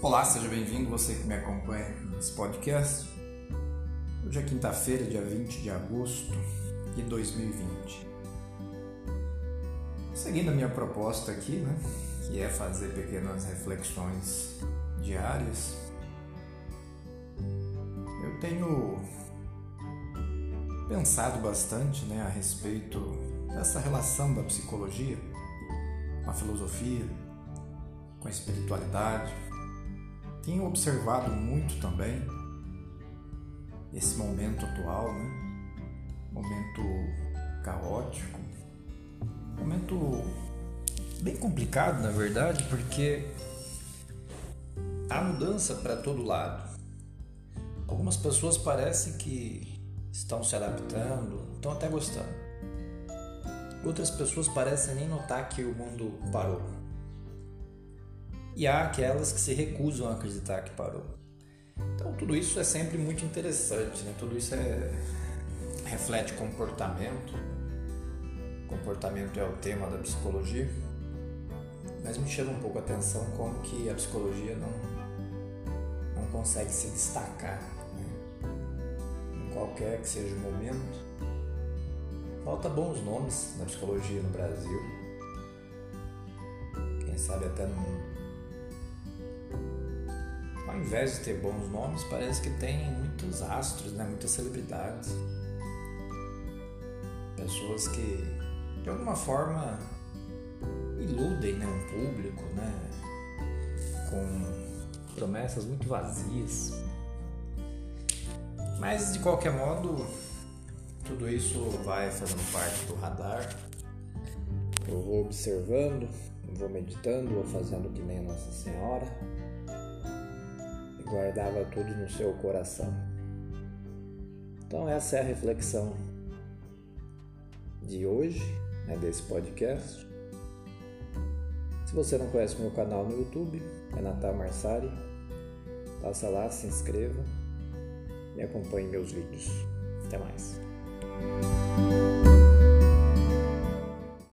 Olá, seja bem-vindo, você que me acompanha nesse podcast. Hoje é quinta-feira, dia 20 de agosto de 2020. Seguindo a minha proposta aqui, né, que é fazer pequenas reflexões diárias, eu tenho pensado bastante né, a respeito dessa relação da psicologia com a filosofia, com a espiritualidade tenho observado muito também esse momento atual, né? Momento caótico, momento bem complicado, na verdade, porque há mudança para todo lado. Algumas pessoas parecem que estão se adaptando, estão até gostando. Outras pessoas parecem nem notar que o mundo parou e há aquelas que se recusam a acreditar que parou. Então tudo isso é sempre muito interessante, né? Tudo isso é reflete comportamento. Comportamento é o tema da psicologia. Mas me chama um pouco a atenção como que a psicologia não, não consegue se destacar né? em qualquer que seja o momento. Falta bons nomes na psicologia no Brasil. Quem sabe até invés de ter bons nomes, parece que tem muitos astros, né? muitas celebridades. Pessoas que, de alguma forma, iludem né? um público né? com promessas muito vazias. Mas, de qualquer modo, tudo isso vai fazendo parte do radar. Eu vou observando, vou meditando, vou fazendo que nem Nossa Senhora guardava tudo no seu coração. Então, essa é a reflexão de hoje, né, desse podcast. Se você não conhece meu canal no YouTube, é Natal Marsari, passa lá, se inscreva e acompanhe meus vídeos. Até mais.